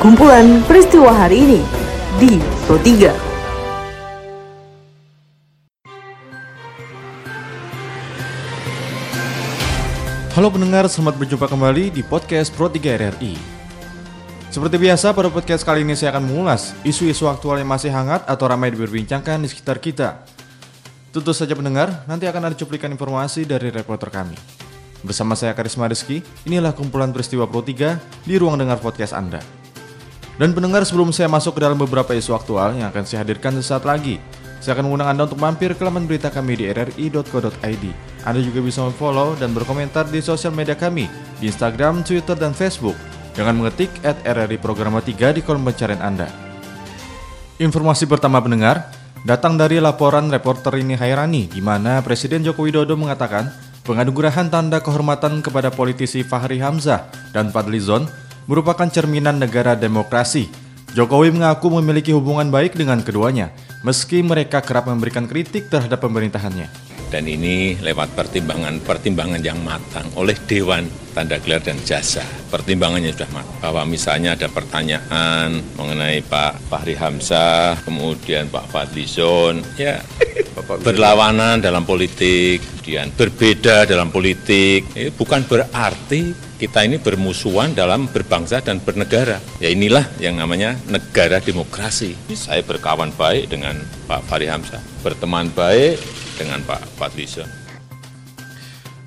kumpulan peristiwa hari ini di Pro 3. Halo pendengar, selamat berjumpa kembali di podcast Pro 3 RRI. Seperti biasa, pada podcast kali ini saya akan mengulas isu-isu aktual yang masih hangat atau ramai diperbincangkan di sekitar kita. Tentu saja pendengar, nanti akan ada cuplikan informasi dari reporter kami. Bersama saya Karisma Rizky, inilah kumpulan peristiwa Pro 3 di ruang dengar podcast Anda. Dan pendengar sebelum saya masuk ke dalam beberapa isu aktual yang akan saya hadirkan sesaat lagi, saya akan mengundang Anda untuk mampir ke laman berita kami di rri.co.id. Anda juga bisa follow dan berkomentar di sosial media kami di Instagram, Twitter, dan Facebook dengan mengetik at RRI Programa 3 di kolom pencarian Anda. Informasi pertama pendengar, datang dari laporan reporter ini Hairani di mana Presiden Joko Widodo mengatakan penganugerahan tanda kehormatan kepada politisi Fahri Hamzah dan Fadlizon merupakan cerminan negara demokrasi. Jokowi mengaku memiliki hubungan baik dengan keduanya, meski mereka kerap memberikan kritik terhadap pemerintahannya. Dan ini lewat pertimbangan-pertimbangan yang matang oleh Dewan Tanda Gelar dan Jasa. Pertimbangannya sudah matang. Bahwa misalnya ada pertanyaan mengenai Pak Fahri Hamzah, kemudian Pak Fadlizon, ya berlawanan dalam politik, kemudian berbeda dalam politik. Ini bukan berarti kita ini bermusuhan dalam berbangsa dan bernegara. Ya inilah yang namanya negara demokrasi. Saya berkawan baik dengan Pak Fahri Hamzah, berteman baik dengan Pak Fadlizon.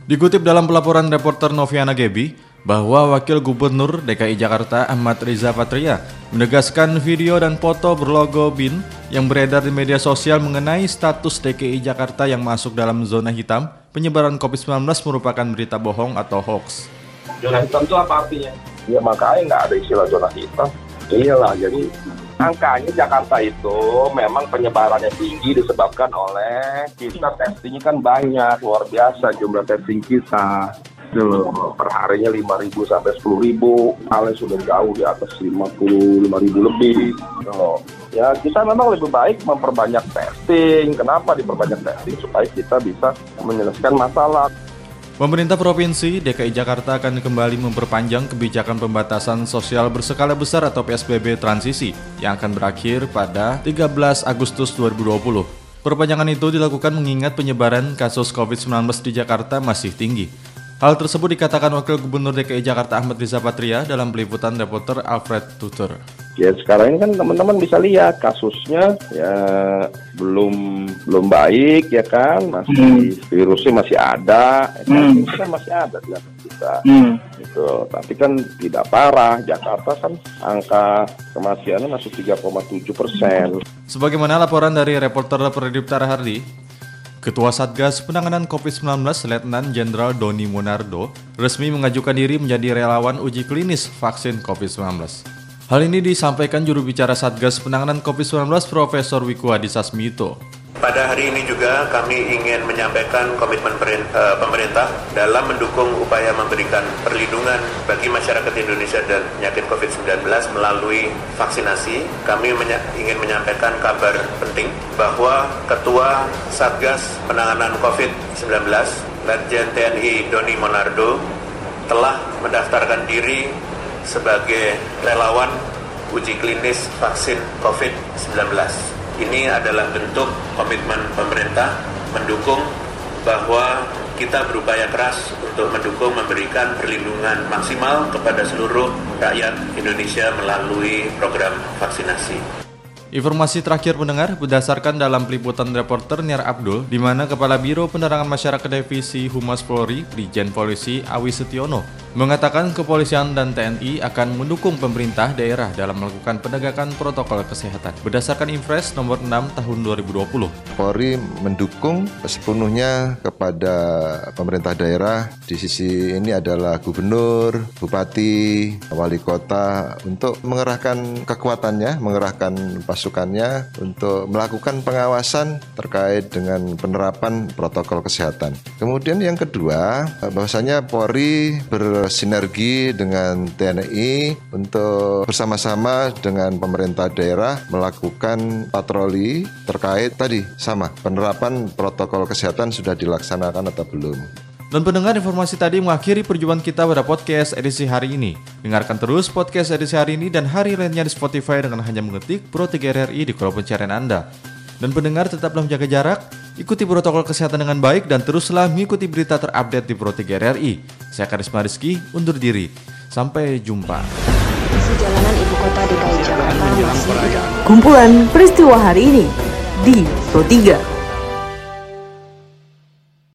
Dikutip dalam pelaporan reporter Noviana Gebi, bahwa Wakil Gubernur DKI Jakarta Ahmad Riza Patria menegaskan video dan foto berlogo BIN yang beredar di media sosial mengenai status DKI Jakarta yang masuk dalam zona hitam penyebaran COVID-19 merupakan berita bohong atau hoax. Zona hitam itu apa artinya? Ya makanya nggak ada istilah zona hitam. Iyalah, jadi angkanya Jakarta itu memang penyebarannya tinggi disebabkan oleh kita testingnya kan banyak, luar biasa jumlah testing kita. Dulu, per harinya 5.000 sampai 10.000, kalian sudah jauh di atas 55.000 lebih. Dulu. Ya kita memang lebih baik memperbanyak testing. Kenapa diperbanyak testing? Supaya kita bisa menyelesaikan masalah. Pemerintah Provinsi DKI Jakarta akan kembali memperpanjang kebijakan pembatasan sosial berskala besar atau PSBB transisi yang akan berakhir pada 13 Agustus 2020. Perpanjangan itu dilakukan mengingat penyebaran kasus COVID-19 di Jakarta masih tinggi. Hal tersebut dikatakan Wakil Gubernur DKI Jakarta Ahmad Riza Patria dalam peliputan reporter Alfred Tutur. Ya sekarang ini kan teman-teman bisa lihat kasusnya ya belum belum baik ya kan masih hmm. virusnya masih ada ya kan, hmm. kan masih ada di kita hmm. gitu tapi kan tidak parah Jakarta kan angka kematiannya masih 3,7 persen. Sebagaimana laporan dari reporter Perdipta Hardi, Ketua Satgas Penanganan COVID-19 Letnan Jenderal Doni Monardo resmi mengajukan diri menjadi relawan uji klinis vaksin COVID-19. Hal ini disampaikan juru bicara Satgas Penanganan COVID-19 Profesor Wiku Adhisa Smito. Pada hari ini juga kami ingin menyampaikan komitmen eh, pemerintah dalam mendukung upaya memberikan perlindungan bagi masyarakat Indonesia dan penyakit COVID-19 melalui vaksinasi. Kami menya ingin menyampaikan kabar penting bahwa Ketua Satgas Penanganan COVID-19 Letjen TNI Doni Monardo telah mendaftarkan diri sebagai relawan uji klinis vaksin COVID-19. Ini adalah bentuk komitmen pemerintah mendukung bahwa kita berupaya keras untuk mendukung memberikan perlindungan maksimal kepada seluruh rakyat Indonesia melalui program vaksinasi. Informasi terakhir pendengar berdasarkan dalam peliputan reporter Niar Abdul di mana Kepala Biro Penerangan Masyarakat Divisi Humas Polri, Brigjen Polisi Awi Setiono, mengatakan kepolisian dan TNI akan mendukung pemerintah daerah dalam melakukan penegakan protokol kesehatan berdasarkan Impres nomor 6 tahun 2020. Polri mendukung sepenuhnya kepada pemerintah daerah di sisi ini adalah gubernur, bupati, wali kota untuk mengerahkan kekuatannya, mengerahkan pas pasukannya untuk melakukan pengawasan terkait dengan penerapan protokol kesehatan. Kemudian yang kedua, bahwasanya Polri bersinergi dengan TNI untuk bersama-sama dengan pemerintah daerah melakukan patroli terkait tadi sama penerapan protokol kesehatan sudah dilaksanakan atau belum. Dan pendengar informasi tadi mengakhiri perjumpaan kita pada podcast edisi hari ini. Dengarkan terus podcast edisi hari ini dan hari lainnya di Spotify dengan hanya mengetik Pro 3 RRI di kolom pencarian Anda. Dan pendengar tetaplah menjaga jarak, ikuti protokol kesehatan dengan baik dan teruslah mengikuti berita terupdate di Pro 3 RRI. Saya Karisma Rizky, undur diri. Sampai jumpa. Jalanan ibu kota DKI Jakarta Kumpulan peristiwa hari ini di Pro 3